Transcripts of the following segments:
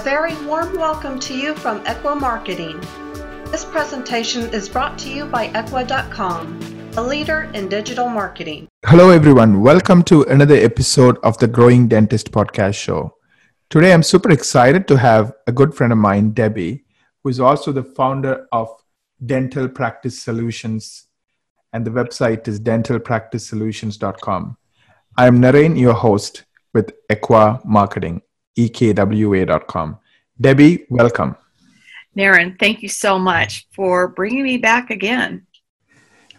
A very warm welcome to you from Ekwa Marketing. This presentation is brought to you by Ekwa.com, a leader in digital marketing. Hello, everyone. Welcome to another episode of the Growing Dentist podcast show. Today, I'm super excited to have a good friend of mine, Debbie, who is also the founder of Dental Practice Solutions, and the website is dentalpracticesolutions.com. I'm Naren, your host with Ekwa Marketing ekwa.com. Debbie, welcome. Naren, thank you so much for bringing me back again.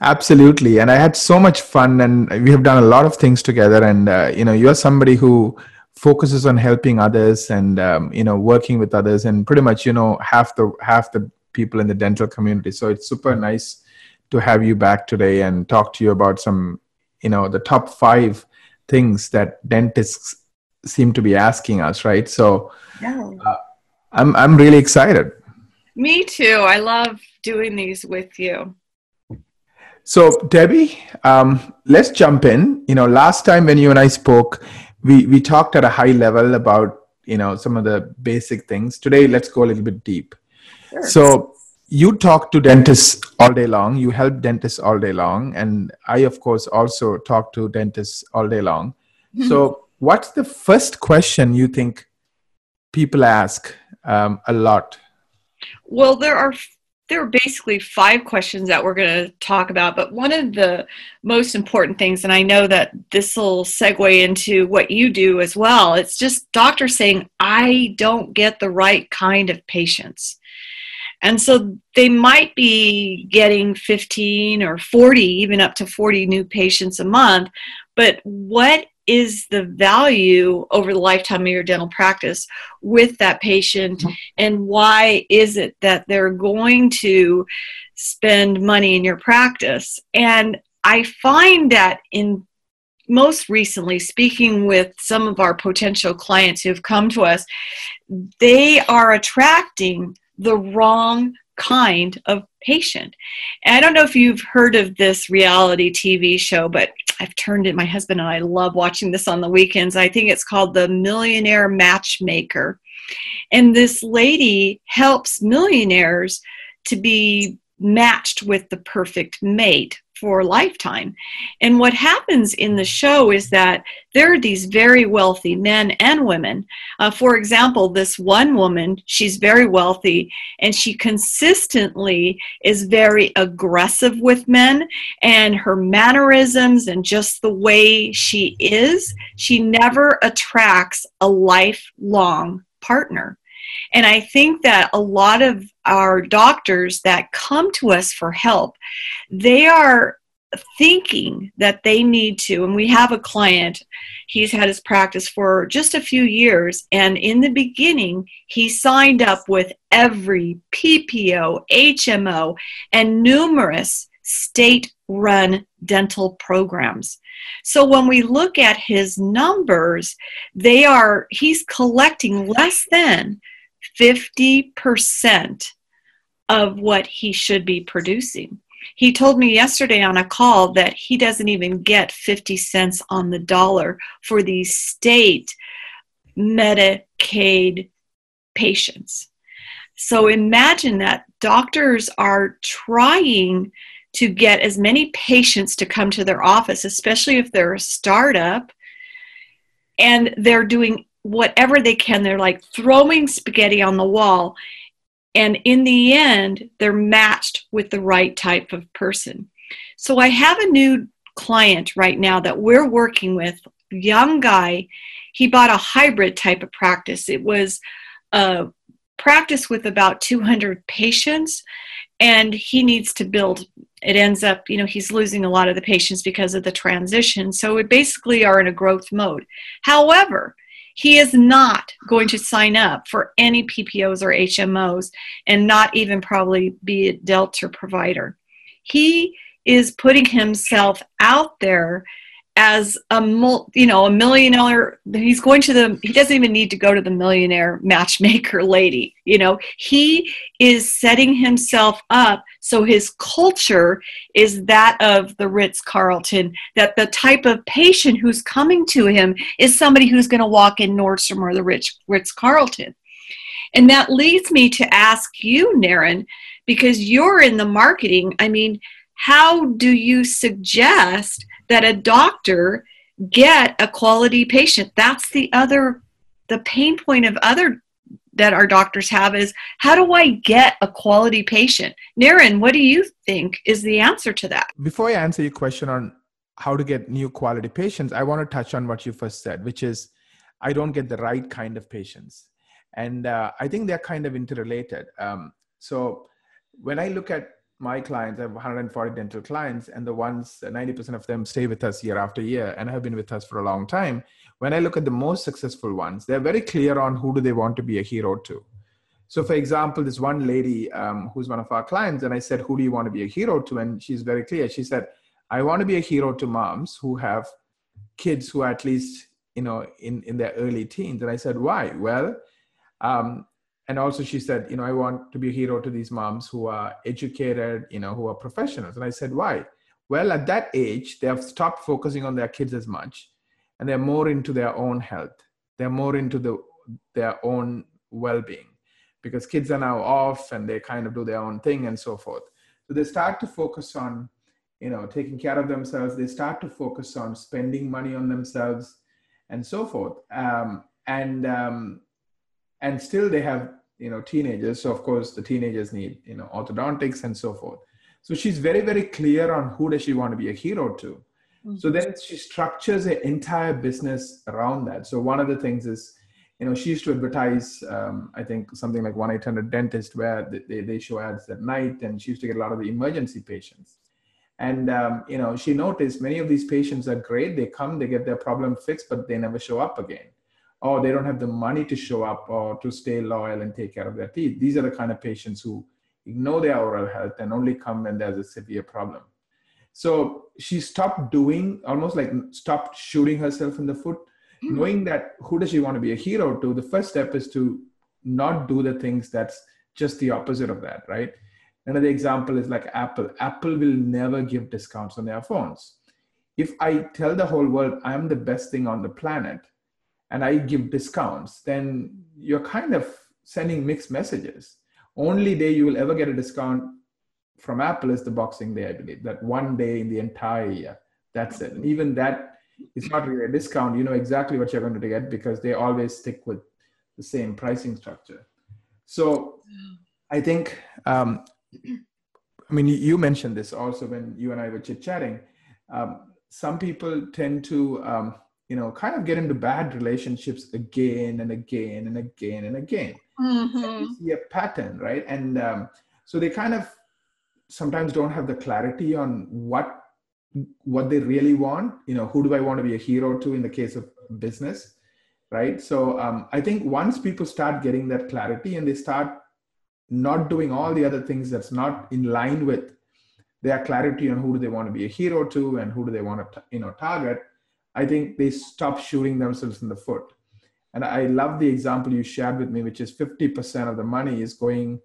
Absolutely, and I had so much fun, and we have done a lot of things together. And uh, you know, you're somebody who focuses on helping others and um, you know working with others, and pretty much you know half the half the people in the dental community. So it's super nice to have you back today and talk to you about some you know the top five things that dentists seem to be asking us, right? So yeah. uh, I'm I'm really excited. Me too. I love doing these with you. So Debbie, um, let's jump in. You know, last time when you and I spoke, we we talked at a high level about you know some of the basic things. Today, let's go a little bit deep. Sure. So you talk to dentists all day long. You help dentists all day long, and I, of course, also talk to dentists all day long. So what's the first question you think people ask um, a lot? Well, there are there are basically five questions that we're going to talk about, but one of the most important things, and I know that this will segue into what you do as well, it's just doctors saying, I don't get the right kind of patients. And so they might be getting 15 or 40, even up to 40 new patients a month. But what is the value over the lifetime of your dental practice with that patient mm-hmm. and why is it that they're going to spend money in your practice and i find that in most recently speaking with some of our potential clients who've come to us they are attracting the wrong kind of patient. And I don't know if you've heard of this reality TV show, but I've turned it. My husband and I love watching this on the weekends. I think it's called The Millionaire Matchmaker. And this lady helps millionaires to be matched with the perfect mate for a lifetime. And what happens in the show is that there are these very wealthy men and women. Uh, for example, this one woman, she's very wealthy and she consistently is very aggressive with men, and her mannerisms and just the way she is, she never attracts a lifelong partner. And I think that a lot of our doctors that come to us for help, they are thinking that they need to and we have a client he's had his practice for just a few years and in the beginning he signed up with every PPO, HMO and numerous state run dental programs. So when we look at his numbers, they are he's collecting less than 50% of what he should be producing. He told me yesterday on a call that he doesn't even get 50 cents on the dollar for these state Medicaid patients. So imagine that doctors are trying to get as many patients to come to their office, especially if they're a startup, and they're doing whatever they can. They're like throwing spaghetti on the wall. And in the end, they're matched with the right type of person. So I have a new client right now that we're working with, young guy. He bought a hybrid type of practice. It was a practice with about 200 patients, and he needs to build. It ends up, you know, he's losing a lot of the patients because of the transition. So we basically are in a growth mode. However, he is not going to sign up for any PPOs or HMOs and not even probably be a Delta provider. He is putting himself out there as a you know a millionaire he's going to the he doesn't even need to go to the millionaire matchmaker lady you know he is setting himself up so his culture is that of the ritz carlton that the type of patient who's coming to him is somebody who's going to walk in nordstrom or the rich ritz carlton And that leads me to ask you, Naren, because you're in the marketing. I mean, how do you suggest that a doctor get a quality patient? That's the other, the pain point of other that our doctors have is how do I get a quality patient? Naren, what do you think is the answer to that? Before I answer your question on how to get new quality patients, I want to touch on what you first said, which is I don't get the right kind of patients. And uh, I think they're kind of interrelated. Um, so when I look at my clients, I have 140 dental clients, and the ones, 90% of them stay with us year after year and have been with us for a long time. When I look at the most successful ones, they're very clear on who do they want to be a hero to. So, for example, this one lady um, who's one of our clients, and I said, Who do you want to be a hero to? And she's very clear. She said, I want to be a hero to moms who have kids who are at least, you know, in, in their early teens. And I said, Why? Well, um, and also she said you know i want to be a hero to these moms who are educated you know who are professionals. And i said why? Well at that age they have stopped focusing on their kids as much and they're more into their own health. They're more into the their own well-being because kids are now off and they kind of do their own thing and so forth. So they start to focus on you know taking care of themselves. They start to focus on spending money on themselves and so forth. Um, and um, and still they have you know teenagers. So of course the teenagers need you know orthodontics and so forth. So she's very very clear on who does she want to be a hero to. Mm-hmm. so then she structures an entire business around that. So one of the things is you know she used to advertise um, i think something like 1-800 dentist where they, they show ads at night and she used to get a lot of the emergency patients. And um, you know she noticed many of these patients are great. They come they get their problem fixed but they never show up again or they don't have the money to show up or to stay loyal and take care of their teeth. These are the kind of patients who ignore their oral health and only come when there's a severe problem. So she stopped doing, almost like stopped shooting herself in the foot, mm-hmm. knowing that who does she want to be a hero to? The first step is to not do the things that's just the opposite of that, right? Another example is like Apple. Apple will never give discounts on their phones. If I tell the whole world I'm the best thing on the planet, and I give discounts, then you're kind of sending mixed messages. Only day you will ever get a discount from Apple is the Boxing Day, I believe. That one day in the entire year. That's it. And even that is not really a discount. You know exactly what you're going to get because they always stick with the same pricing structure. So I think, um, I mean, you mentioned this also when you and I were chit chatting. Um, some people tend to um, you know, kind of get into bad relationships again and again and again and again. Mm-hmm. And you see a pattern, right? And um, so they kind of sometimes don't have the clarity on what what they really want. You know, who do I want to be a hero to in the case of business, right? So um, I think once people start getting that clarity and they start not doing all the other things that's not in line with their clarity on who do they want to be a hero to and who do they want to you know target I think they stop shooting themselves in the foot. And I love the example you shared with me, which is 50% of the money is going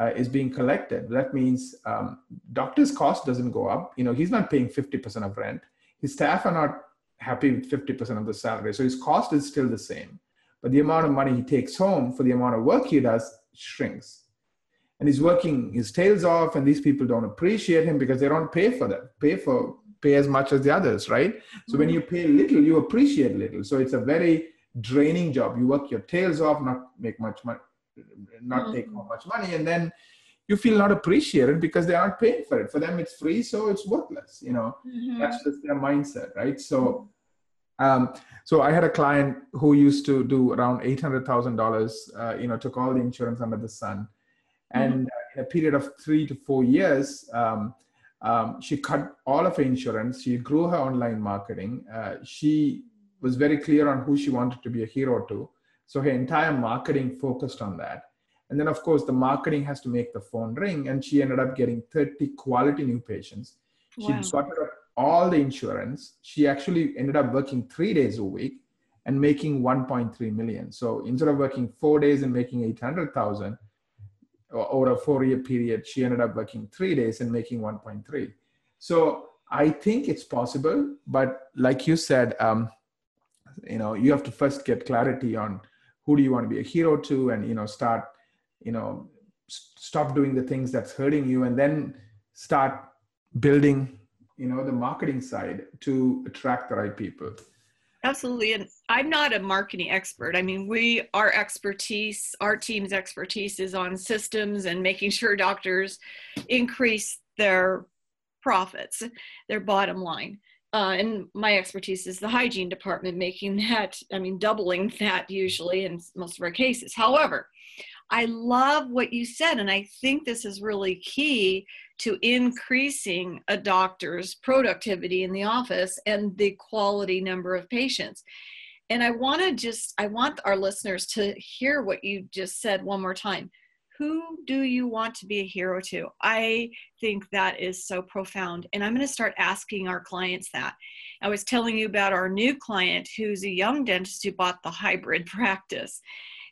uh, is being collected. That means um, doctor's cost doesn't go up. You know, he's not paying 50% of rent. His staff are not happy with 50% of the salary. So his cost is still the same. But the amount of money he takes home for the amount of work he does shrinks. And he's working his tails off, and these people don't appreciate him because they don't pay for that, pay for pay as much as the others, right? So mm-hmm. when you pay little, you appreciate little. So it's a very draining job. You work your tails off, not make much money, not mm-hmm. take much money, and then you feel not appreciated because they aren't paying for it. For them, it's free, so it's worthless. You know, mm-hmm. that's just their mindset, right? So. Um, so I had a client who used to do around eight hundred thousand uh, dollars. You know, took all the insurance under the sun, and mm-hmm. in a period of three to four years, um, um, she cut all of her insurance. She grew her online marketing. Uh, she was very clear on who she wanted to be a hero to. So her entire marketing focused on that. And then, of course, the marketing has to make the phone ring. And she ended up getting 30 quality new patients. She wow. sorted out all the insurance. She actually ended up working three days a week and making 1.3 million. So instead of working four days and making 800,000, over a four year period, she ended up working three days and making 1.3. So I think it's possible, but like you said, um, you know, you have to first get clarity on who do you want to be a hero to and you know start you know stop doing the things that's hurting you and then start building you know the marketing side to attract the right people absolutely and i'm not a marketing expert. I mean we our expertise our team's expertise is on systems and making sure doctors increase their profits their bottom line. Uh, and my expertise is the hygiene department making that i mean doubling that usually in most of our cases. However I love what you said, and I think this is really key to increasing a doctor's productivity in the office and the quality number of patients. And I want to just, I want our listeners to hear what you just said one more time. Who do you want to be a hero to? I think that is so profound. And I'm going to start asking our clients that. I was telling you about our new client who's a young dentist who bought the hybrid practice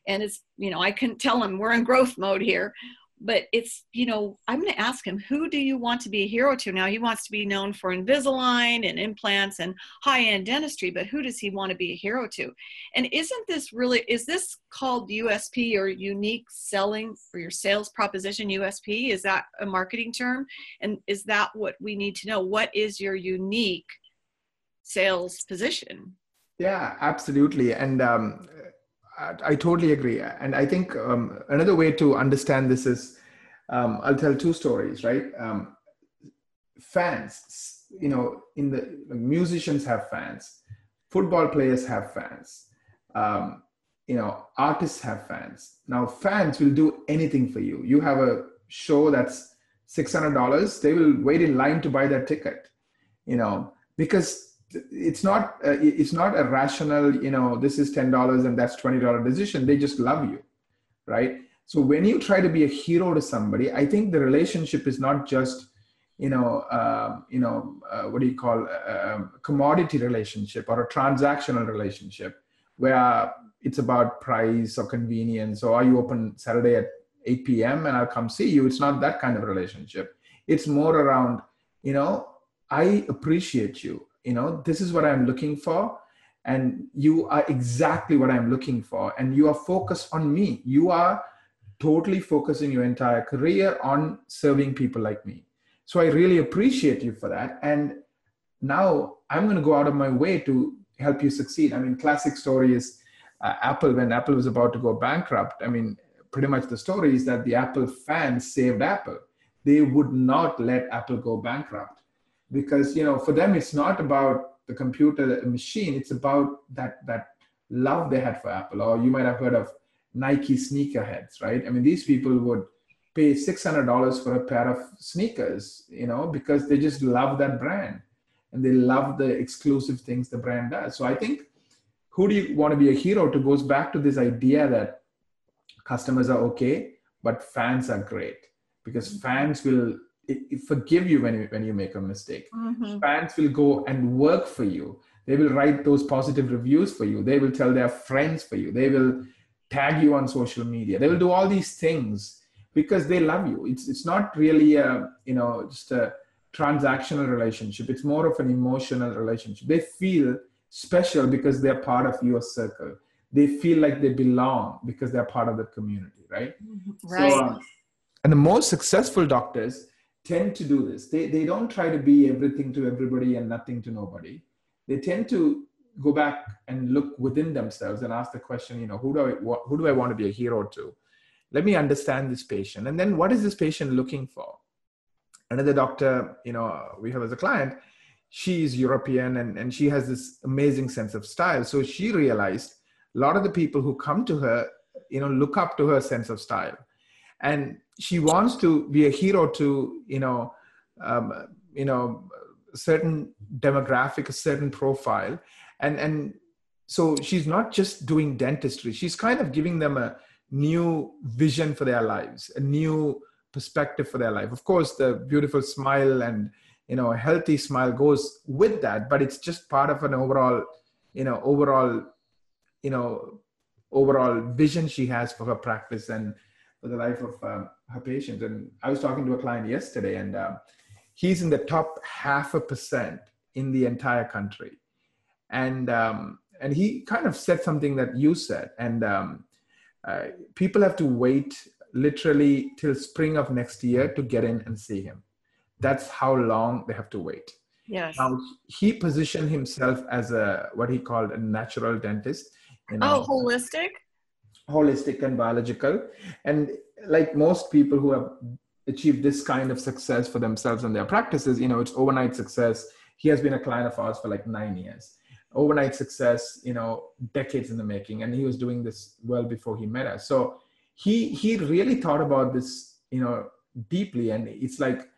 and it's you know i can tell him we're in growth mode here but it's you know i'm going to ask him who do you want to be a hero to? Now he wants to be known for invisalign and implants and high-end dentistry but who does he want to be a hero to? And isn't this really is this called usp or unique selling for your sales proposition usp is that a marketing term? And is that what we need to know? What is your unique sales position? Yeah absolutely. And um, I, totally agree. And I think um, another way to understand this is um, I'll tell two stories, right? Um, fans, you know, in the musicians have fans, football players have fans, um, you know, artists have fans. Now, fans will do anything for you. You have a show that's $600, they will wait in line to buy that ticket, you know, because it's not uh, it's not a rational you know this is $10 and that's $20 decision. They just love you right? So when you try to be a hero to somebody i think the relationship is not just you know uh, you know uh, what do you call a, uh, um, a commodity relationship or a transactional relationship where it's about price or convenience or are you open saturday at 8 p.m and i'll come see you. It's not that kind of relationship. It's more around you know i appreciate you you know this is what i'm looking for and you are exactly what i'm looking for and you are focused on me. You are totally focusing your entire career on serving people like me. So i really appreciate you for that and now i'm going to go out of my way to help you succeed. I mean classic story is uh, apple. When apple was about to go bankrupt i mean pretty much the story is that the apple fans saved apple. They would not let apple go bankrupt because you know for them it's not about the computer the machine it's about that that love they had for apple. Or you might have heard of nike sneakerheads right? I mean these people would pay $600 for a pair of sneakers you know because they just love that brand. And they love the exclusive things the brand does. So i think who do you want to be a hero? To goes back to this idea that customers are okay but fans are great. Because fans will it, it forgive you when you when you make a mistake. Mm-hmm. Fans will go and work for you. They will write those positive reviews for you. They will tell their friends for you. They will tag you on social media. They will do all these things because they love you. It's it's not really a you know just a transactional relationship. It's more of an emotional relationship. They feel special because they're part of your circle. They feel like they belong because they're part of the community, right? Mm-hmm. Right. So, um, and the most successful doctors tend to do this. They, they don't try to be everything to everybody and nothing to nobody. They tend to go back and look within themselves and ask the question, you know, who do I, who do I want to be a hero to? Let me understand this patient. And then what is this patient looking for? Another doctor, you know, we have as a client, she's European and, and she has this amazing sense of style. So she realized a lot of the people who come to her, you know, look up to her sense of style. And she wants to be a hero to you know um, you know certain demographic a certain profile. And and so she's not just doing dentistry. She's kind of giving them a new vision for their lives a new perspective for their life. Of course the beautiful smile and you know a healthy smile goes with that but it's just part of an overall you know overall you know overall vision she has for her practice. And for the life of um, her patients. And I was talking to a client yesterday, and um, he's in the top half a percent in the entire country. And um, and he kind of said something that you said, and um, uh, people have to wait literally till spring of next year to get in and see him. That's how long they have to wait. Yes. Now he positioned himself as a what he called a natural dentist. You know, oh, holistic. Holistic and biological, and like most people who have achieved this kind of success for themselves and their practices, you know, it's overnight success. He has been a client of ours for like nine years. Overnight success, you know, decades in the making, and he was doing this well before he met us. So he he really thought about this, you know, deeply, and it's like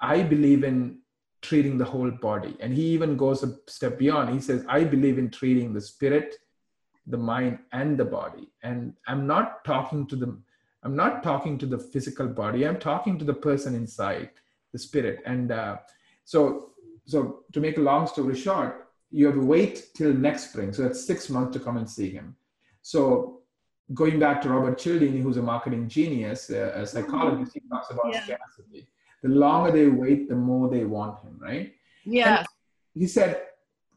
I believe in treating the whole body. And he even goes a step beyond. He says, I believe in treating the spirit, the mind, and the body. And I'm not talking to them, I'm not talking to the physical body, I'm talking to the person inside, the spirit. And uh, so, so to make a long story short, you have to wait till next spring. So that's six months to come and see him. So going back to Robert Cialdini, who's a marketing genius, uh, a psychologist, he talks about yeah. scarcity the longer they wait, the more they want him, right? Yeah. He said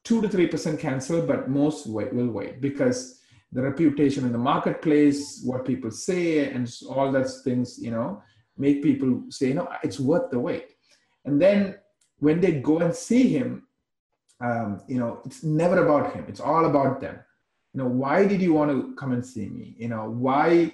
two to three percent cancel, but most wait, will wait because the reputation in the marketplace, what people say, and all those things, you know, make people say, no, it's worth the wait. And then when they go and see him, um, you know, it's never about him. It's all about them. You know, why did you want to come and see me? You know, why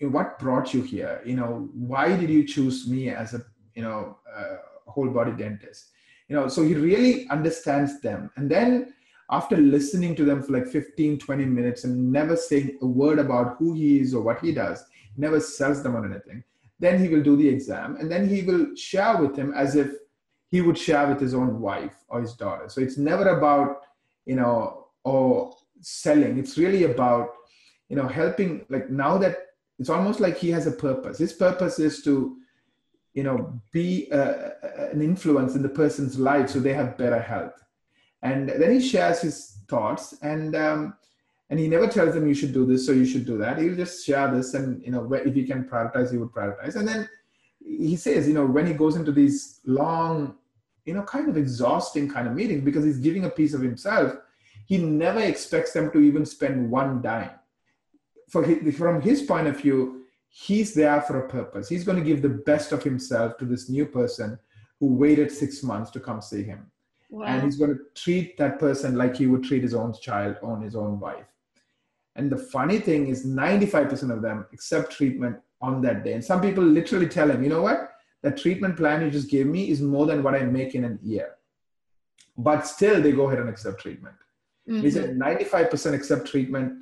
what brought you here you know why did you choose me as a you know a whole body dentist you know so he really understands them. And then after listening to them for like 15 20 minutes and never saying a word about who he is or what he does never sells them on anything then he will do the exam and then he will share with him as if he would share with his own wife or his daughter. So it's never about you know or selling. It's really about you know helping like now that it's almost like he has a purpose. His purpose is to you know be an influence in the person's life so they have better health. And then he shares his thoughts and um, and he never tells them you should do this so you should do that. He'll just share this and you know if he can prioritize he would prioritize. And then he says you know when he goes into these long you know kind of exhausting kind of meetings because he's giving a piece of himself he never expects them to even spend one dime. For his, from his point of view, he's there for a purpose. He's going to give the best of himself to this new person who waited six months to come see him. Wow. And he's going to treat that person like he would treat his own child or his own wife. And the funny thing is, 95% of them accept treatment on that day. And some people literally tell him, you know what? The treatment plan you just gave me is more than what I make in a year. But still, they go ahead and accept treatment. Mm-hmm. He said 95% accept treatment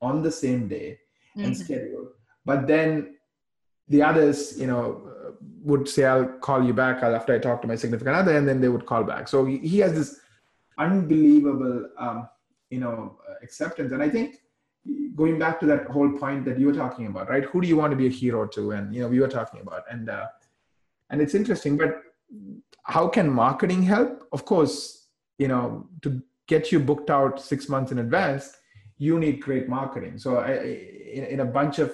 on the same day mm-hmm. and schedule. But then the others, you know, would say, I'll call you back after I talk to my significant other, and then they would call back. So he, has this unbelievable, um, you know, acceptance. And I think going back to that whole point that you were talking about, right? Who do you want to be a hero to? And, you know, we were talking about, and, uh, and it's interesting, but how can marketing help? Of course, you know, to get you booked out six months in advance, you need great marketing. So I, in, in a bunch of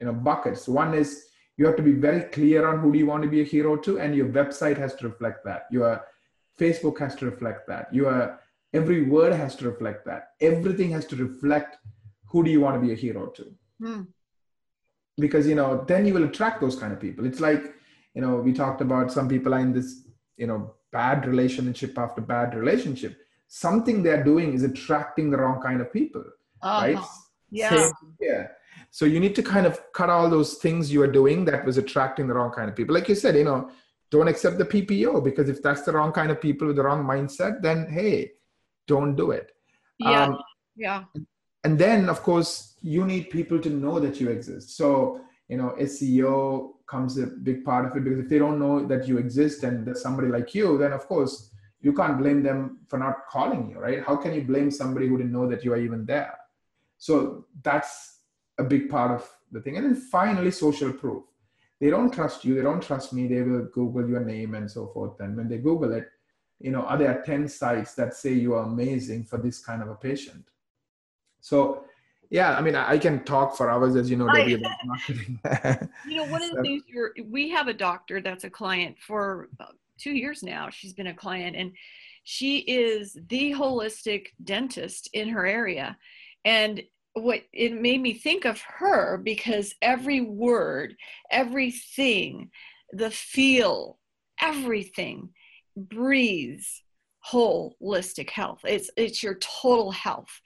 you know buckets. One is you have to be very clear on who do you want to be a hero to, and your website has to reflect that. Your Facebook has to reflect that. Your every word has to reflect that. Everything has to reflect who do you want to be a hero to. Hmm. Because you know, then you will attract those kind of people. It's like you know, we talked about some people are in this you know bad relationship after bad relationship something they're doing is attracting the wrong kind of people uh-huh. right yeah yeah so you need to kind of cut all those things you are doing that was attracting the wrong kind of people. Like you said you know don't accept the ppo because if that's the wrong kind of people with the wrong mindset then hey don't do it. Yeah. Um, yeah. and then of course you need people to know that you exist. So you know seo comes a big part of it because if they don't know that you exist and there's somebody like you then of course you can't blame them for not calling you, right? How can you blame somebody who didn't know that you are even there? So that's a big part of the thing. And then finally, social proof. They don't trust you, they don't trust me, they will Google your name and so forth. And when they Google it, you know, are there 10 sites that say you are amazing for this kind of a patient? So yeah, I mean, I can talk for hours, as you know, Debbie, about marketing. you know, one of the things you're, we have a doctor that's a client for two years now she's been a client and she is the holistic dentist in her area and what it made me think of her because every word, everything, the feel, everything breathes holistic health. It's it's your total health.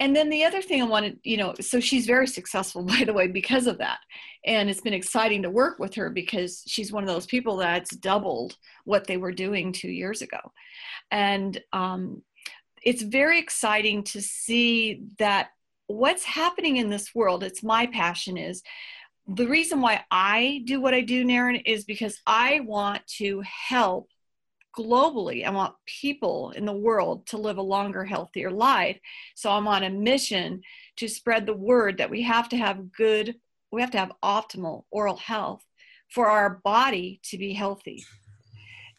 And then the other thing i wanted you know so she's very successful by the way because of that. And it's been exciting to work with her because she's one of those people that's doubled what they were doing two years ago. And um, it's very exciting to see that what's happening in this world it's my passion is the reason why i do what i do Naren, is because i want to help globally. I want people in the world to live a longer, healthier life. So I'm on a mission to spread the word that we have to have good, we have to have optimal oral health for our body to be healthy.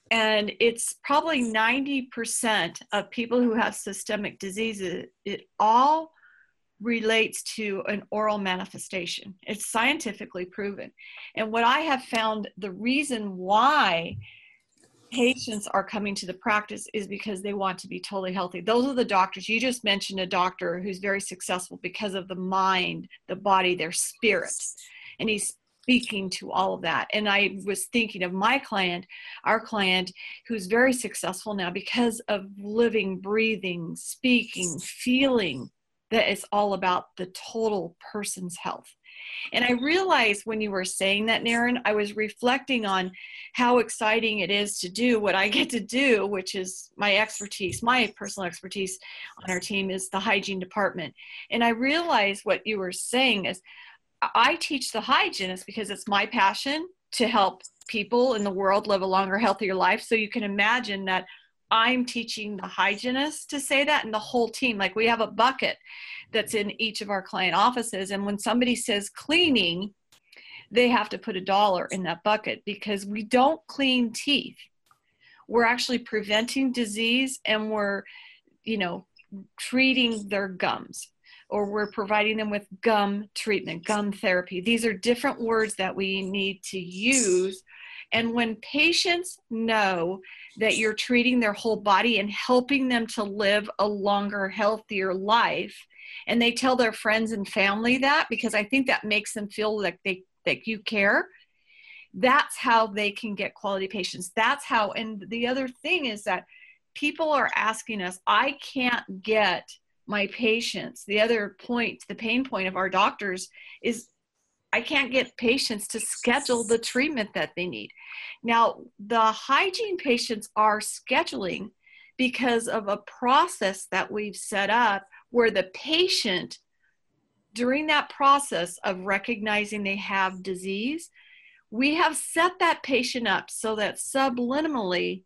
And it's probably 90% of people who have systemic diseases, it all relates to an oral manifestation. It's scientifically proven. And what I have found the reason why patients are coming to the practice is because they want to be totally healthy. Those are the doctors. You just mentioned a doctor who's very successful because of the mind, the body, their spirit. And he's speaking to all of that. And I was thinking of my client, our client, who's very successful now because of living, breathing, speaking, feeling that it's all about the total person's health. And I realized when you were saying that, Naren, I was reflecting on how exciting it is to do what I get to do, which is my expertise, my personal expertise on our team is the hygiene department. And I realized what you were saying is I teach the hygienist because it's my passion to help people in the world live a longer, healthier life. So you can imagine that I'm teaching the hygienist to say that and the whole team. Like we have a bucket that's in each of our client offices. And when somebody says cleaning, they have to put a dollar in that bucket because we don't clean teeth. We're actually preventing disease and we're, you know, treating their gums or we're providing them with gum treatment, gum therapy. These are different words that we need to use and when patients know that you're treating their whole body and helping them to live a longer, healthier life, and they tell their friends and family that because I think that makes them feel like they that you care. That's how they can get quality patients. That's how and the other thing is that people are asking us, I can't get my patients. The other point, the pain point of our doctors is I can't get patients to schedule the treatment that they need. Now, the hygiene patients are scheduling because of a process that we've set up where the patient, during that process of recognizing they have disease, we have set that patient up so that subliminally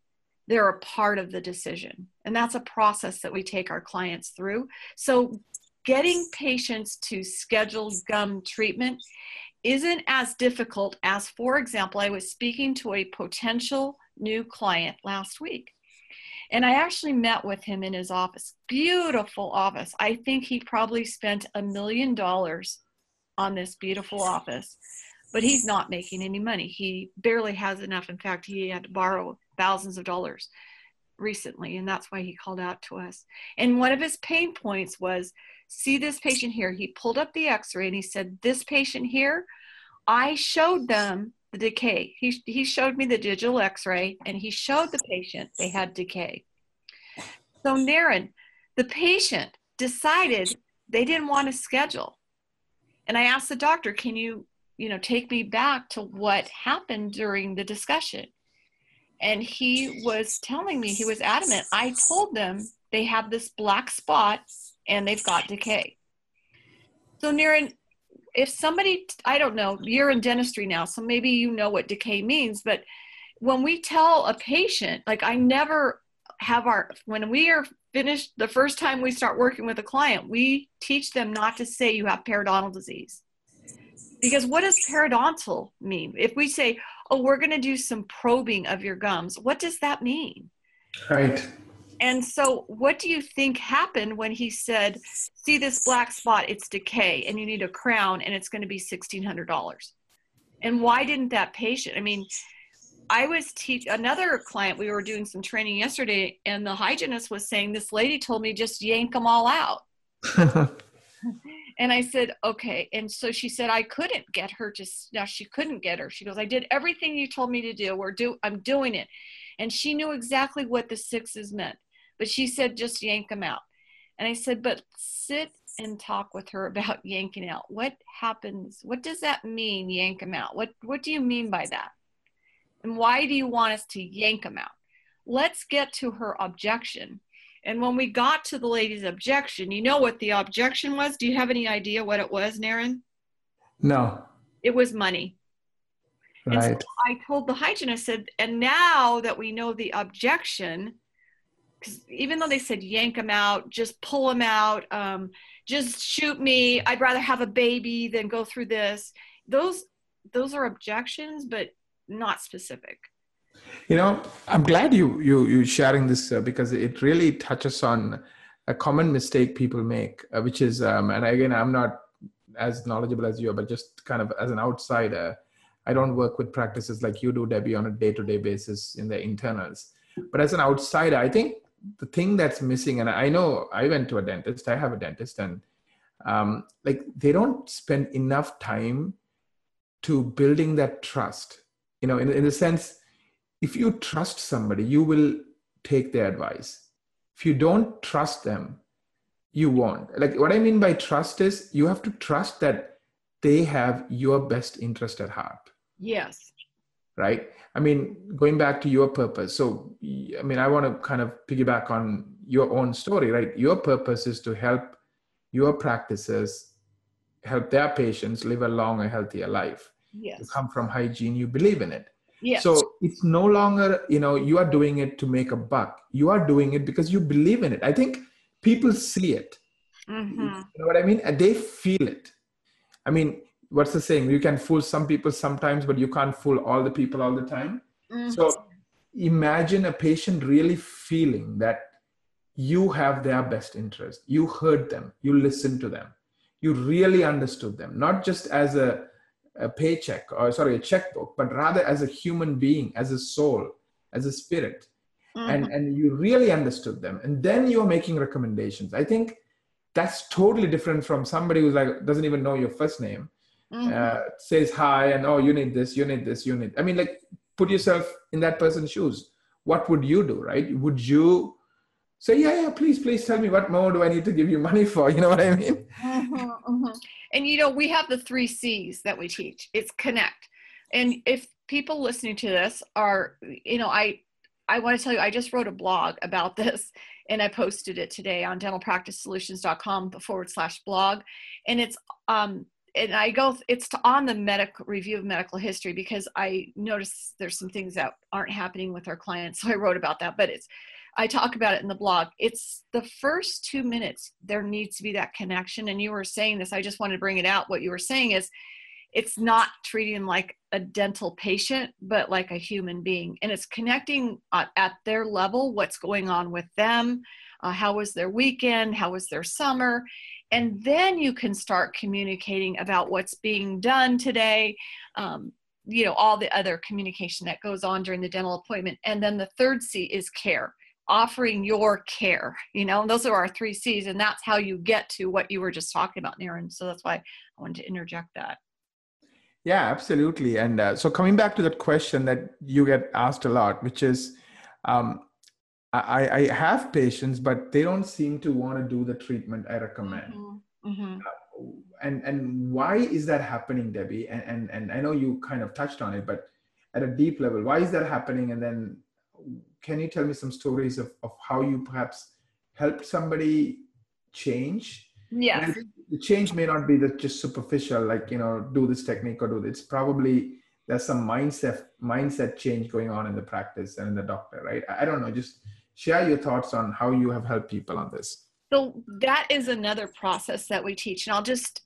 they're a part of the decision. And that's a process that we take our clients through. So getting patients to schedule gum treatment isn't as difficult as, for example, I was speaking to a potential new client last week. And I actually met with him in his office. Beautiful office. I think he probably spent a million dollars on this beautiful office, but he's not making any money. He barely has enough. In fact, he had to borrow thousands of dollars recently, and that's why he called out to us. And one of his pain points was see this patient here. He pulled up the x ray and he said, This patient here, I showed them the decay. He, he showed me the digital x ray and he showed the patient they had decay. So, Naren, the patient decided they didn't want to schedule. And I asked the doctor, Can you, you know, take me back to what happened during the discussion? And he was telling me, he was adamant. I told them they have this black spot and they've got decay. So, Naren, if somebody, I don't know, you're in dentistry now, so maybe you know what decay means, but when we tell a patient, like I never have our, when we are finished, the first time we start working with a client, we teach them not to say you have periodontal disease. Because what does periodontal mean? If we say, oh, we're going to do some probing of your gums, what does that mean? Right. And so, what do you think happened when he said, "See this black spot? It's decay, and you need a crown, and it's going to be sixteen hundred dollars." And why didn't that patient? I mean, I was teach another client. We were doing some training yesterday, and the hygienist was saying, "This lady told me just yank them all out." And I said, okay. And so she said, I couldn't get her to, now she couldn't get her. She goes, I did everything you told me to do. We're do, I'm doing it. And she knew exactly what the sixes meant. But she said, just yank them out. And I said, but sit and talk with her about yanking out. What happens? What does that mean, yank them out? What, what do you mean by that? And why do you want us to yank them out? Let's get to her objection and when we got to the lady's objection, you know what the objection was? Do you have any idea what it was, Naren? No. It was money. Right. And so I told the hygienist, said, and now that we know the objection, even though they said yank them out, just pull them out, um, just shoot me, I'd rather have a baby than go through this. Those those are objections, but not specific. You know, I'm glad you you you sharing this uh, because it really touches on a common mistake people make, uh, which is, um, and again, I'm not as knowledgeable as you, but just kind of as an outsider, I don't work with practices like you do, Debbie, on a day-to-day basis in the internals. But as an outsider, I think the thing that's missing, and I know I went to a dentist, I have a dentist, and um, like they don't spend enough time to building that trust. You know, in in the sense if you trust somebody, you will take their advice. If you don't trust them, you won't. Like what I mean by trust is you have to trust that they have your best interest at heart. Yes. Right? I mean, going back to your purpose. So, I mean, I want to kind of piggyback on your own story, right? Your purpose is to help your practices help their patients live a long longer, healthier life. Yes. You come from hygiene, you believe in it. Yes. So it's no longer, you know, you are doing it to make a buck. You are doing it because you believe in it. I think people see it. Mm-hmm. You know what I mean? And they feel it. I mean, what's the saying? You can fool some people sometimes, but you can't fool all the people all the time. Mm-hmm. So imagine a patient really feeling that you have their best interest. You heard them, you listened to them, you really understood them, not just as a a paycheck or sorry a checkbook but rather as a human being as a soul as a spirit mm-hmm. and and you really understood them and then you're making recommendations i think that's totally different from somebody who's like doesn't even know your first name mm-hmm. uh, says hi and oh you need this you need this you need i mean like put yourself in that person's shoes what would you do right would you say yeah yeah please please tell me what more do i need to give you money for you know what i mean mm-hmm, mm-hmm. And you know, we have the three C's that we teach. It's connect. And if people listening to this are, you know, I I want to tell you, I just wrote a blog about this and I posted it today on dentalpracticesolutions.com forward slash blog. And it's, um, and I go, it's on the medical review of medical history because I notice there's some things that aren't happening with our clients. So I wrote about that, but it's, I talk about it in the blog. It's the first two minutes, there needs to be that connection. And you were saying this, I just wanted to bring it out. What you were saying is it's not treating like a dental patient, but like a human being. And it's connecting at, their level what's going on with them. Uh, how was their weekend? How was their summer? And then you can start communicating about what's being done today. Um, you know, all the other communication that goes on during the dental appointment. And then the third C is care offering your care you know those are our three c's and that's how you get to what you were just talking about Naren. so that's why i wanted to interject that yeah absolutely and uh, so coming back to that question that you get asked a lot which is um, I, I have patients but they don't seem to want to do the treatment i recommend mm-hmm. Mm-hmm. Uh, and and why is that happening debbie and, and and i know you kind of touched on it but at a deep level why is that happening and then can you tell me some stories of, of how you perhaps helped somebody change? Yes. The change may not be that just superficial, like, you know, do this technique or do this. It's probably there's some mindset mindset change going on in the practice and in the doctor, right? I don't know. Just share your thoughts on how you have helped people on this. So that is another process that we teach. And I'll just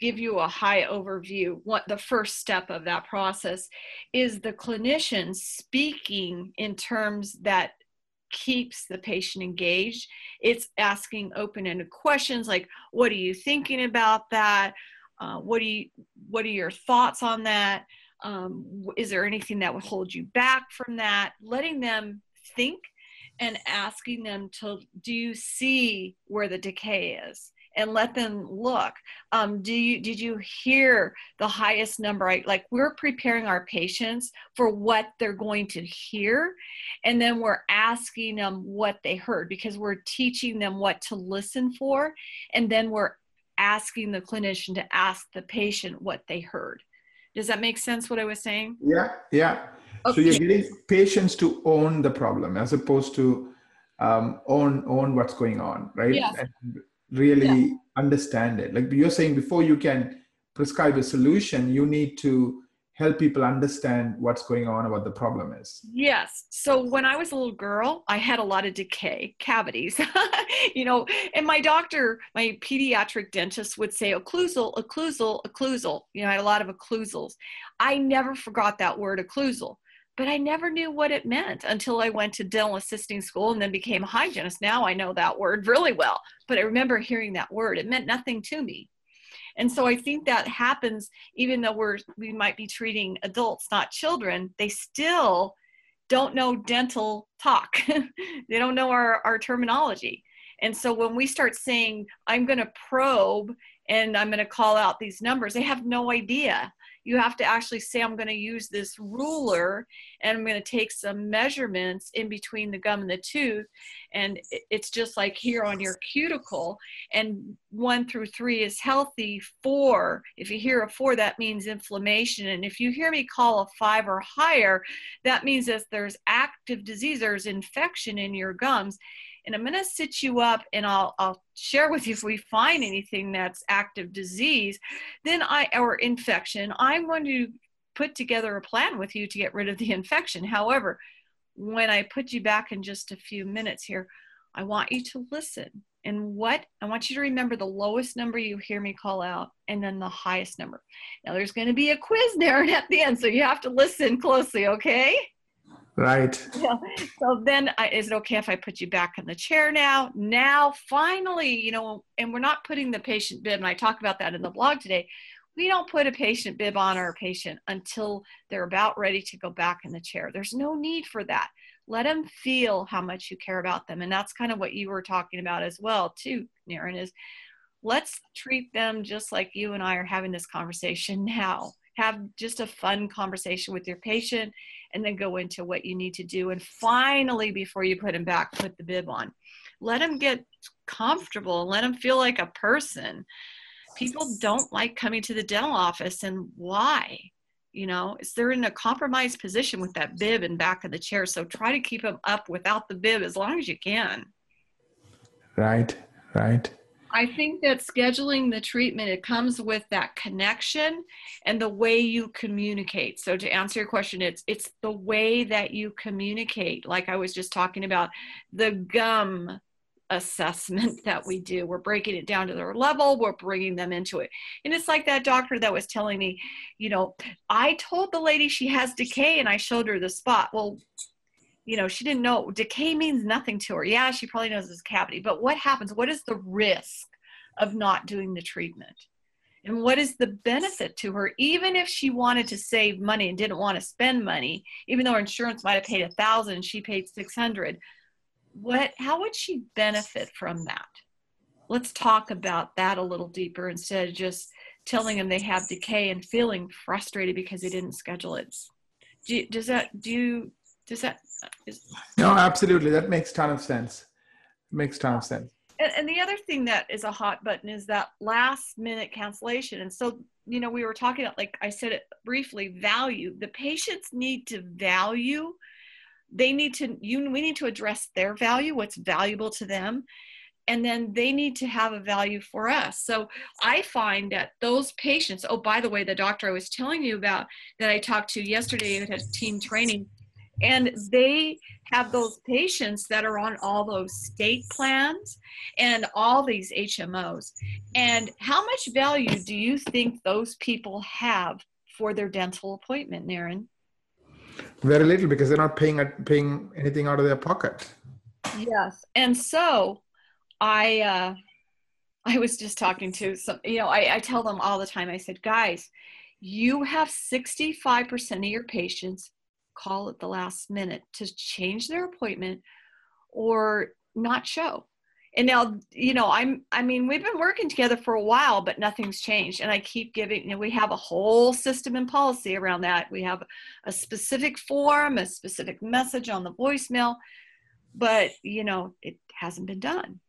give you a high overview, what the first step of that process is the clinician speaking in terms that keeps the patient engaged. It's asking open-ended questions like, "What are you thinking about that? Uh, what do you What are your thoughts on that? Um, is there anything that would hold you back from that?" Letting them think and asking them to, "Do you see where the decay is?" and let them look. Um, do you did you hear the highest number? I, like we're preparing our patients for what they're going to hear, and then we're asking them what they heard because we're teaching them what to listen for, and then we're asking the clinician to ask the patient what they heard. Does that make sense? What I was saying? Yeah, yeah. Okay. So you're getting patients to own the problem as opposed to um, own own what's going on, right? Yes. And really yeah. understand it. Like you're saying, before you can prescribe a solution, you need to help people understand what's going on, what the problem is. Yes. So when I was a little girl, I had a lot of decay, cavities, you know, and my doctor, my pediatric dentist would say occlusal, occlusal, occlusal. You know, I had a lot of occlusals. I never forgot that word occlusal but I never knew what it meant until I went to dental assisting school and then became a hygienist. Now I know that word really well, but I remember hearing that word. It meant nothing to me. And so I think that happens even though we're we might be treating adults, not children, they still don't know dental talk. they don't know our, our terminology. And so when we start saying, I'm going to probe and I'm going to call out these numbers, they have no idea you have to actually say, I'm going to use this ruler and I'm going to take some measurements in between the gum and the tooth. And it's just like here on your cuticle. And one through three is healthy. Four, if you hear a four, that means inflammation. And if you hear me call a five or higher, that means that there's active disease, there's infection in your gums and I'm going to sit you up and I'll, I'll share with you if we find anything that's active disease, then I, or infection, I'm going to put together a plan with you to get rid of the infection. However, when I put you back in just a few minutes here, I want you to listen. And what I want you to remember the lowest number you hear me call out and then the highest number. Now, there's going to be a quiz there at the end, so you have to listen closely, okay? Right. Yeah. So then, I, is it okay if I put you back in the chair now? Now, finally, you know, and we're not putting the patient bib, and I talk about that in the blog today. We don't put a patient bib on our patient until they're about ready to go back in the chair. There's no need for that. Let them feel how much you care about them. And that's kind of what you were talking about as well, too, Naren, is let's treat them just like you and I are having this conversation now have just a fun conversation with your patient and then go into what you need to do. And finally before you put him back put the bib on. Let him get comfortable let him feel like a person. People don't like coming to the dental office and why? You know they're in a compromised position with that bib in back of the chair. So try to keep them up without the bib as long as you can. Right right I think that scheduling the treatment it comes with that connection and the way you communicate. So to answer your question it's it's the way that you communicate like I was just talking about the gum assessment that we do. We're breaking it down to their level, we're bringing them into it. And it's like that doctor that was telling me, you know, I told the lady she has decay and I showed her the spot. Well, you know, she didn't know decay means nothing to her. Yeah, she probably knows it's cavity, but what happens? What is the risk of not doing the treatment? And what is the benefit to her, even if she wanted to save money and didn't want to spend money, even though her insurance might have paid a thousand and she paid six hundred? What? How would she benefit from that? Let's talk about that a little deeper instead of just telling them they have decay and feeling frustrated because they didn't schedule it. Do, does that do you does that? No, absolutely. That makes ton of sense. makes ton of sense. And, and the other thing that is a hot button is that last minute cancellation. And so, you know, we were talking about, like I said it briefly, value. The patients need to value. They need to. You. We need to address their value. What's valuable to them and then they need to have a value for us. So I find that those patients, oh, by the way, the doctor I was telling you about that I talked to yesterday that had team training, and they have those patients that are on all those state plans and all these HMOs. And how much value do you think those people have for their dental appointment, Naren? Very little because they're not paying paying anything out of their pocket. Yes, and so I uh, I was just talking to some. You know, I, I tell them all the time. I said, guys, you have sixty five percent of your patients call at the last minute to change their appointment or not show. and now you know i'm i mean we've been working together for a while but nothing's changed. And i keep giving you know we have a whole system and policy around that. We have a specific form a specific message on the voicemail but you know it hasn't been done.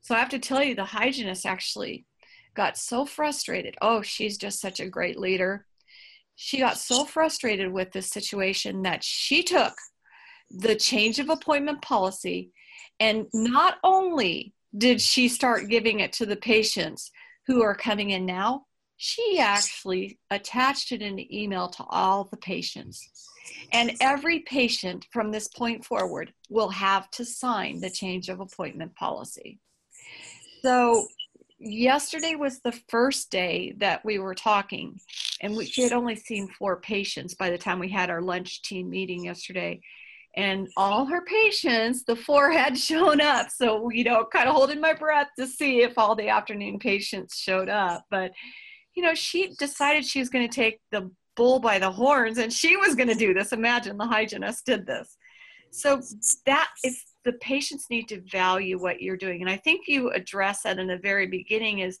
So i have to tell you the hygienist actually got so frustrated. Oh she's just such a great leader she got so frustrated with this situation that she took the change of appointment policy and not only did she start giving it to the patients who are coming in now, she actually attached it in an email to all the patients. And every patient from this point forward will have to sign the change of appointment policy. So, yesterday was the first day that we were talking, and we had only seen four patients by the time we had our lunch team meeting yesterday and all her patients, the four had shown up. So, you know, kind of holding my breath to see if all the afternoon patients showed up. But, you know, she decided she was going to take the bull by the horns and she was going to do this. Imagine the hygienist did this. So, that is the patients need to value what you're doing. And I think you address that in the very beginning is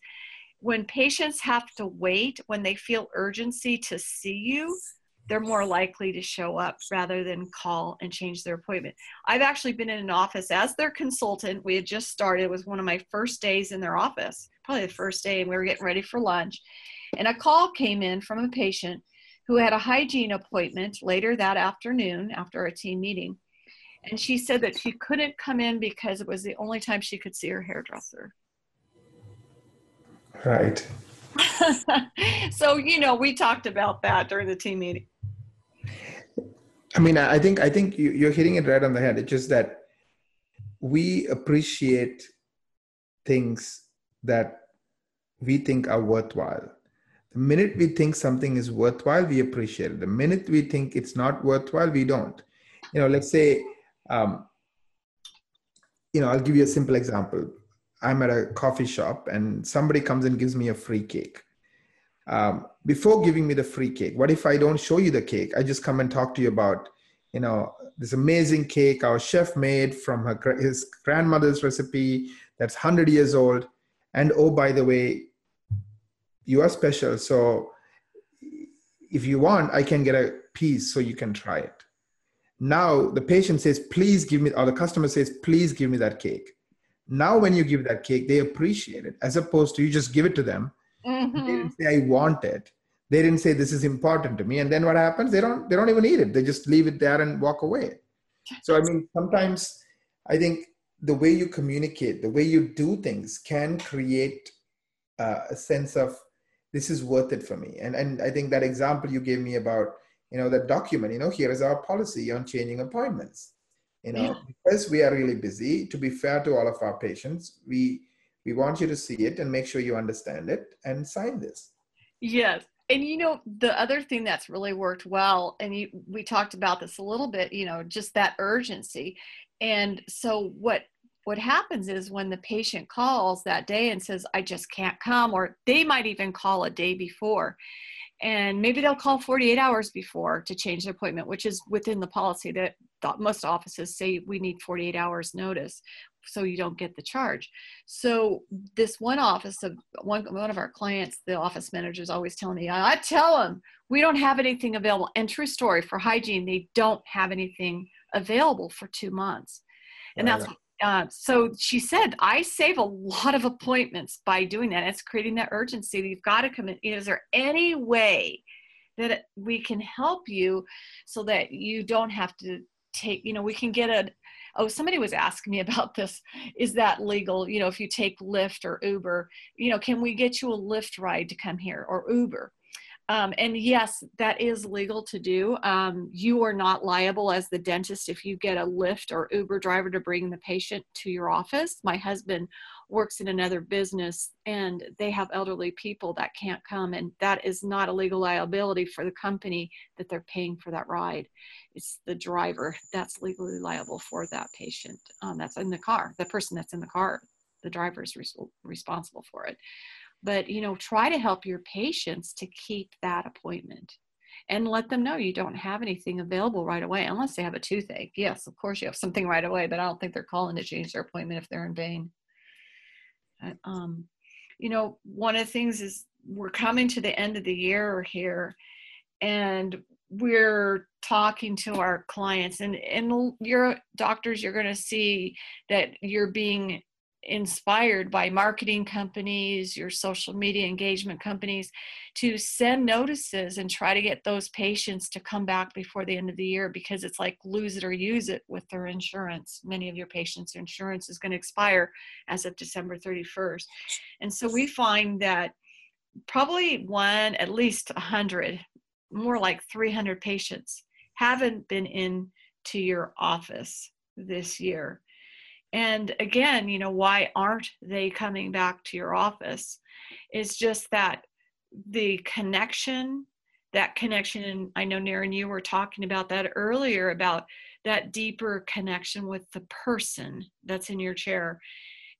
when patients have to wait, when they feel urgency to see you, they're more likely to show up rather than call and change their appointment. I've actually been in an office as their consultant. We had just started. It was one of my first days in their office, probably the first day, and we were getting ready for lunch. And a call came in from a patient who had a hygiene appointment later that afternoon after a team meeting. And she said that she couldn't come in because it was the only time she could see her hairdresser. Right. so, you know, we talked about that during the team meeting. I mean, I think I think you, are hitting it right on the head. It's just that we appreciate things that we think are worthwhile. The minute we think something is worthwhile, we appreciate it. The minute we think it's not worthwhile, we don't. You know, let's say, um, you know, I'll give you a simple example. I'm at a coffee shop and somebody comes and gives me a free cake. Um, before giving me the free cake what if i don't show you the cake? I just come and talk to you about you know this amazing cake our chef made from her his grandmother's recipe that's 100 years old. And oh by the way you are special. So if you want i can get a piece so you can try it now the patient says please give me or the customer says please give me that cake now when you give that cake they appreciate it as opposed to you just give it to them Mm-hmm. They didn't say I want it. They didn't say this is important to me. And then what happens? They don't they don't even eat it. They just leave it there and walk away. So I mean, sometimes I think the way you communicate, the way you do things, can create uh, a sense of this is worth it for me. And and I think that example you gave me about you know that document. You know, here is our policy on changing appointments. You know, yeah. because we are really busy. To be fair to all of our patients, we we want you to see it and make sure you understand it and sign this. Yes. And you know, the other thing that's really worked well, and you, we talked about this a little bit, you know, just that urgency. And so what what happens is when the patient calls that day and says, I just can't come, or they might even call a day before, and maybe they'll call 48 hours before to change their appointment, which is within the policy that most offices say we need 48 hours notice so you don't get the charge. So this one office of one, one of our clients, the office manager is always telling me, I tell them we don't have anything available. And true story for hygiene, they don't have anything available for two months. And right. that's uh, so she said, I save a lot of appointments by doing that. It's creating that urgency. You've got to come in. Is there any way that we can help you so that you don't have to take, you know, we can get a, oh somebody was asking me about this is that legal you know if you take lyft or uber you know can we get you a lyft ride to come here or uber um, and yes, that is legal to do. Um, you are not liable as the dentist if you get a Lyft or Uber driver to bring the patient to your office. My husband works in another business and they have elderly people that can't come, and that is not a legal liability for the company that they're paying for that ride. It's the driver that's legally liable for that patient um, that's in the car, the person that's in the car. The driver is res- responsible for it but you know try to help your patients to keep that appointment and let them know you don't have anything available right away unless they have a toothache. Yes of course you have something right away but i don't think they're calling to change their appointment if they're in vain Um, you know, one of the things is we're coming to the end of the year here, and we're talking to our clients and and your doctors you're going to see that you're being inspired by marketing companies, your social media engagement companies to send notices and try to get those patients to come back before the end of the year because it's like lose it or use it with their insurance. Many of your patients' insurance is going to expire as of December 31st. And so we find that probably one, at least 100, more like 300 patients haven't been in to your office this year and again, you know, why aren't they coming back to your office? It's just that the connection, that connection, and I know Naren, you were talking about that earlier about that deeper connection with the person that's in your chair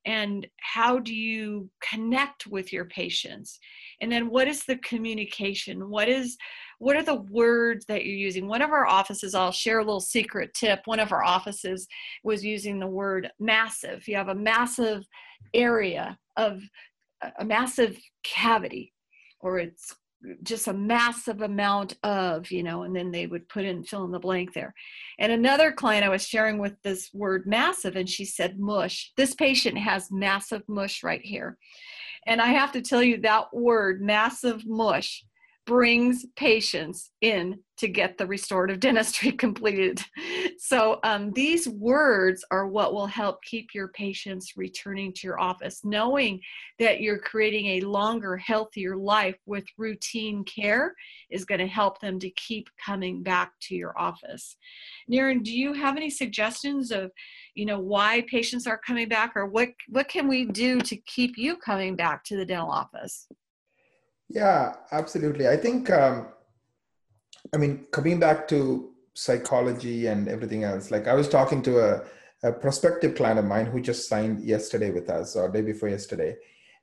and how do you connect with your patients? And then what is the communication? What is what are the words that you're using? One of our offices i'll share a little secret tip one of our offices was using the word massive. You have a massive area of a massive cavity or it's just a massive amount of, you know, and then they would put in fill in the blank there. And another client I was sharing with this word massive, and she said mush. This patient has massive mush right here. And I have to tell you that word, massive mush, brings patients in to get the restorative dentistry completed. So, um, these words are what will help keep your patients returning to your office, knowing that you're creating a longer, healthier life with routine care is going to help them to keep coming back to your office. Naren, do you have any suggestions of, you know, why patients are coming back, or what what can we do to keep you coming back to the dental office? Yeah, absolutely. I think, um, I mean, coming back to psychology and everything else, like I was talking to a, a prospective client of mine who just signed yesterday with us or day before yesterday.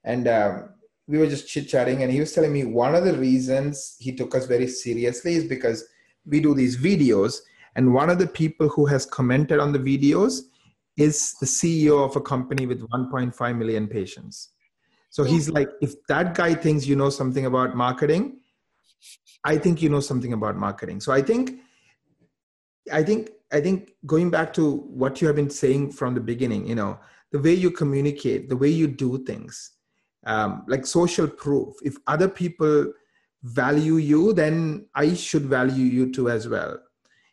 And um, we were just chit chatting, and he was telling me one of the reasons he took us very seriously is because we do these videos. And one of the people who has commented on the videos is the CEO of a company with 1.5 million patients. So he's like, if that guy thinks you know something about marketing, I think you know something about marketing. So I think, I think, I think going back to what you have been saying from the beginning, you know, the way you communicate, the way you do things, um, like social proof. If other people value you, then I should value you too as well.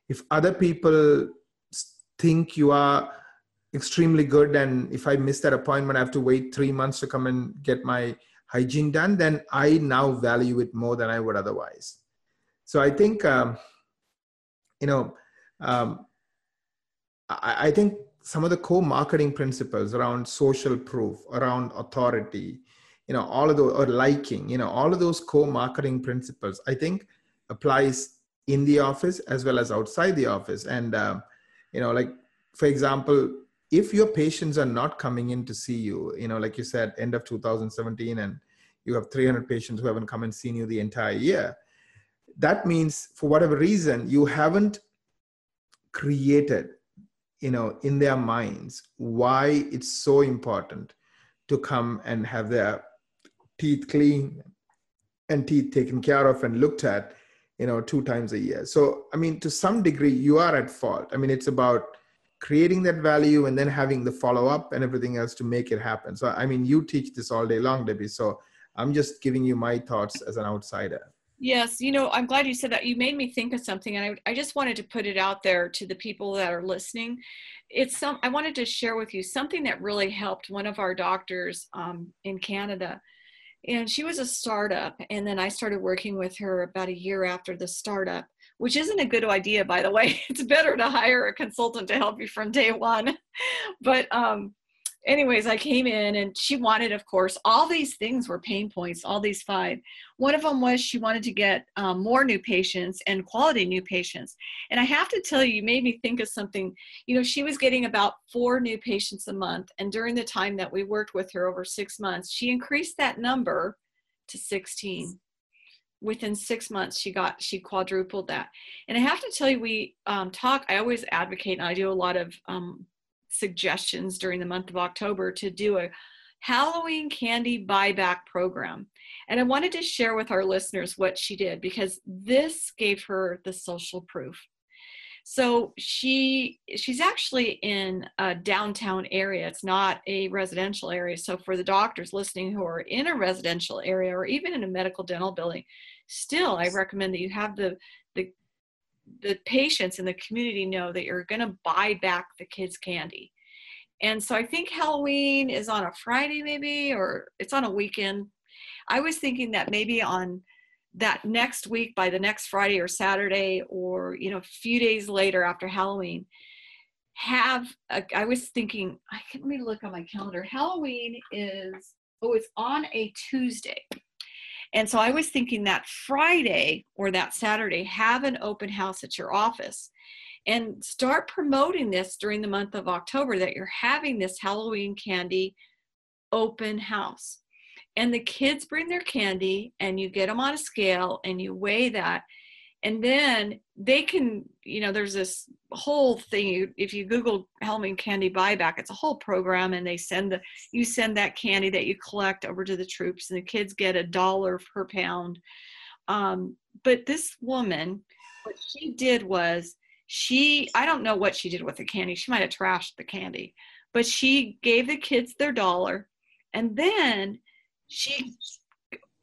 If other people think you are extremely good and if i miss that appointment i have to wait three months to come and get my hygiene done then i now value it more than i would otherwise. So i think um, you know um, I, I think some of the core marketing principles around social proof around authority you know all of those or liking you know all of those core marketing principles i think applies in the office as well as outside the office. And um, you know like for example if your patients are not coming in to see you, you know, like you said, end of 2017, and you have 300 patients who haven't come and seen you the entire year, that means for whatever reason, you haven't created, you know, in their minds why it's so important to come and have their teeth clean and teeth taken care of and looked at, you know, two times a year. So, I mean, to some degree, you are at fault. I mean, it's about creating that value and then having the follow up and everything else to make it happen. So, I mean, you teach this all day long, Debbie. So, I'm just giving you my thoughts as an outsider. Yes, you know, I'm glad you said that. You made me think of something, and I, I just wanted to put it out there to the people that are listening. It's some I wanted to share with you something that really helped one of our doctors um, in Canada, and she was a startup, and then I started working with her about a year after the startup, which isn't a good idea, by the way. It's better to hire a consultant to help you from day one. But, um, anyways, I came in and she wanted, of course, all these things were pain points, all these five. One of them was she wanted to get um, more new patients and quality new patients. And I have to tell you, you made me think of something. You know, she was getting about four new patients a month. And during the time that we worked with her over six months, she increased that number to 16 within six months she got she quadrupled that and i have to tell you we um, talk i always advocate and i do a lot of um, suggestions during the month of october to do a Halloween candy buyback program. And I wanted to share with our listeners what she did because this gave her the social proof. So she she's actually in a downtown area. It's not a residential area. So for the doctors listening who are in a residential area or even in a medical dental building, still I recommend that you have the the the patients in the community know that you're going to buy back the kids candy. And so I think Halloween is on a Friday maybe or it's on a weekend. I was thinking that maybe on that next week by the next Friday or Saturday or you know a few days later after Halloween have a, I was thinking I can let me look on my calendar. Halloween is oh it's on a Tuesday. And so I was thinking that Friday or that Saturday have an open house at your office and start promoting this during the month of October that you're having this Halloween candy open house and the kids bring their candy and you get them on a scale and you weigh that. And then they can you know there's this whole thing if you google Halloween candy buyback it's a whole program and they send the you send that candy that you collect over to the troops and the kids get a dollar per pound. Um, but this woman what she did was she i don't know what she did with the candy. She might have trashed the candy. But she gave the kids their dollar and then she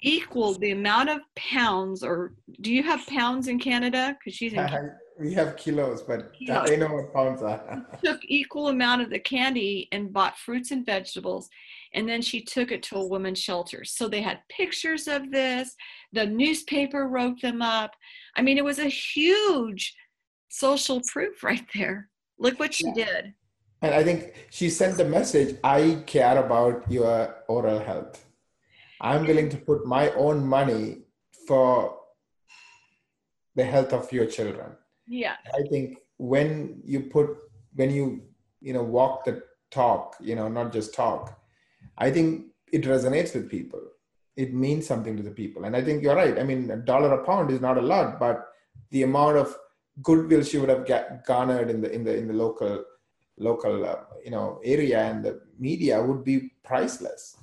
equaled the amount of pounds or do you have pounds in canada? Because she's in canada. we have kilos but kilos. i know what pounds are. Took equal amount of the candy and bought fruits and vegetables and then she took it to a women's shelter. So they had pictures of this. The newspaper wrote them up. I mean it was a huge social proof right there. Look what she yeah. did. And i think she sent the message i care about your oral health I'm willing to put my own money for the health of your children. Yeah. I think when you put when you you know walk the talk, you know, not just talk, I think it resonates with people. It means something to the people. And I think you're right. I mean, a dollar a pound is not a lot, but the amount of goodwill she would have garnered in the in the in the local local uh, you know area and the media would be priceless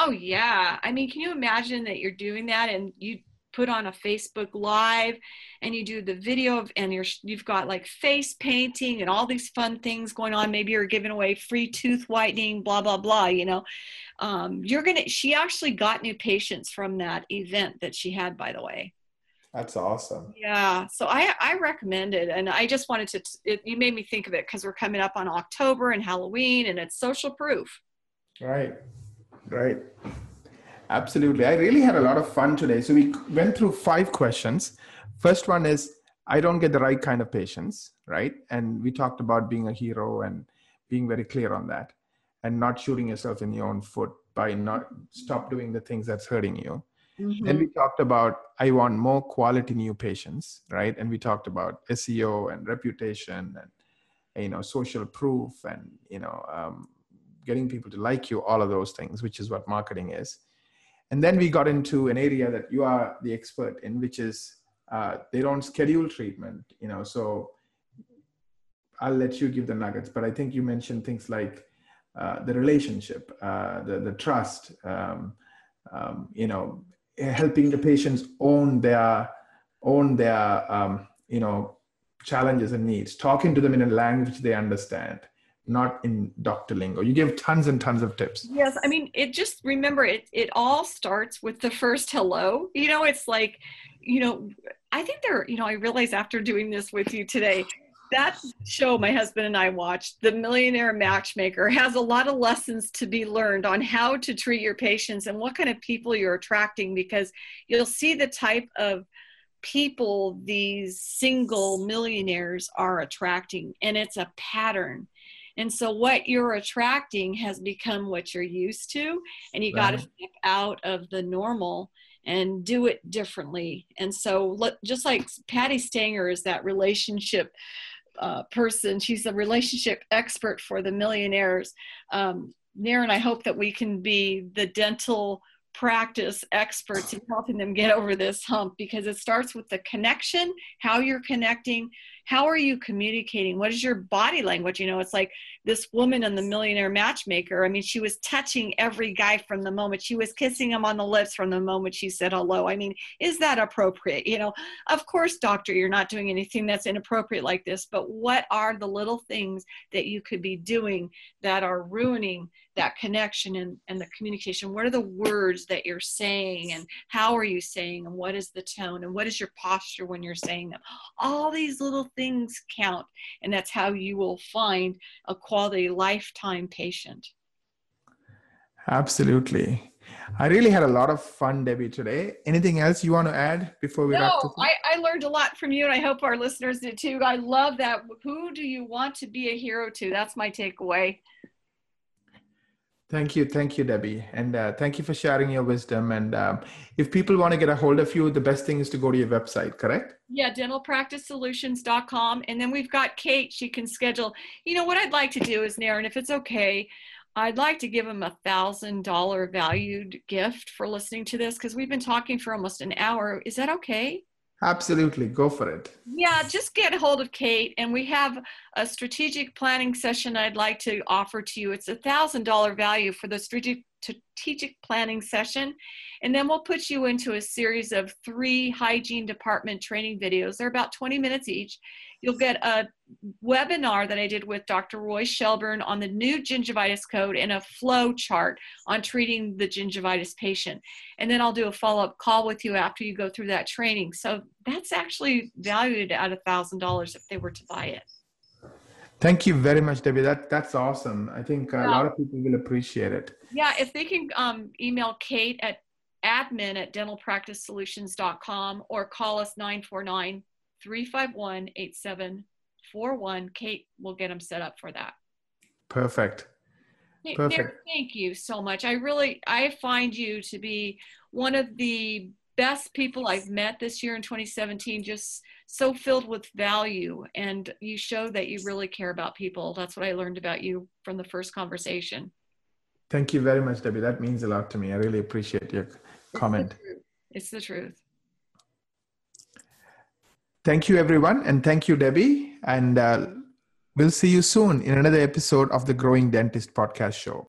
Oh yeah. I mean, can you imagine that you're doing that and you put on a Facebook live and you do the video of, and you're you've got like face painting and all these fun things going on. Maybe you're giving away free tooth whitening, blah blah blah. You know, um, you're gonna. She actually got new patients from that event that she had, by the way. That's awesome. Yeah, so I I recommend it, and I just wanted to. It, you made me think of it because we're coming up on October and Halloween, and it's social proof. Right. Right. Absolutely. I really had a lot of fun today. So we went through five questions. First one is I don't get the right kind of patients, right? And we talked about being a hero and being very clear on that and not shooting yourself in your own foot by not stop doing the things that's hurting you. Mm-hmm. Then we talked about I want more quality new patients, right? And we talked about SEO and reputation and you know social proof and you know um, getting people to like you, all of those things, which is what marketing is. And then we got into an area that you are the expert in, which is uh, they don't schedule treatment, you know. So I'll let you give the nuggets, but I think you mentioned things like uh, the relationship, uh, the the trust, um, um, you know, helping the patients own their own their um, you know challenges and needs, talking to them in a language they understand, not in Dr. Lingo. You gave tons and tons of tips. Yes, I mean, it just remember it. It all starts with the first hello. You know, it's like, you know, I think there. You know, I realize after doing this with you today, that show my husband and I watched, The Millionaire Matchmaker, has a lot of lessons to be learned on how to treat your patients and what kind of people you're attracting because you'll see the type of people these single millionaires are attracting and it's a pattern and so what you're attracting has become what you're used to, and you right. got to step out of the normal and do it differently. And so, just like Patti Stanger is that relationship uh, person, she's a relationship expert for the millionaires. Um, Naren, I hope that we can be the dental practice experts in helping them get over this hump because it starts with the connection, how you're connecting, how are you communicating, what is your body language? You know, it's like this woman in the Millionaire Matchmaker. I mean, she was touching every guy from the moment she was kissing him on the lips from the moment she said hello. I mean, is that appropriate? You know, of course, doctor, you're not doing anything that's inappropriate like this, but what are the little things that you could be doing that are ruining that connection and, and the communication? What are the words that you're saying and how are you saying and what is the tone and what is your posture when you're saying them? All these little things count, and that's how you will find a quality lifetime patient. Absolutely. I really had a lot of fun, Debbie, today. Anything else you want to add before we no, wrap this I, I learned a lot from you, and I hope our listeners did too. I love that. Who do you want to be a hero to? That's my takeaway. Thank you. Thank you, Debbie. And uh, thank you for sharing your wisdom. And um, if people want to get a hold of you, the best thing is to go to your website, correct? Yeah, dentalpracticesolutions.com. And then we've got Kate. She can schedule. You know, what I'd like to do is, Naren, if it's okay, I'd like to give him a thousand dollar valued gift for listening to this because we've been talking for almost an hour. Is that okay? Absolutely, go for it. Yeah, just get a hold of Kate, and we have a strategic planning session I'd like to offer to you. It's a thousand dollar value for the strategic strategic planning session. And then we'll put you into a series of three hygiene department training videos. They're about 20 minutes each. You'll get a webinar that I did with Dr. Roy Shelburne on the new gingivitis code and a flow chart on treating the gingivitis patient. And then I'll do a follow up call with you after you go through that training. So that's actually valued at $1,000 if they were to buy it. Thank you very much, Debbie. That that's awesome. I think yeah. a lot of people will appreciate it. Yeah, if they can um, email Kate at admin at dentalpracticesolutions.com or call us 949 351 8741. Kate will get them set up for that. Perfect. Perfect. thank you so much. I really I find you to be one of the best people I've met this year in 2017, just so filled with value. And you show that you really care about people. That's what I learned about you from the first conversation. Thank you very much, Debbie. That means a lot to me. I really appreciate your comment. It's the truth. Thank you, everyone. And thank you, Debbie. And uh, we'll see you soon in another episode of the Growing Dentist podcast show.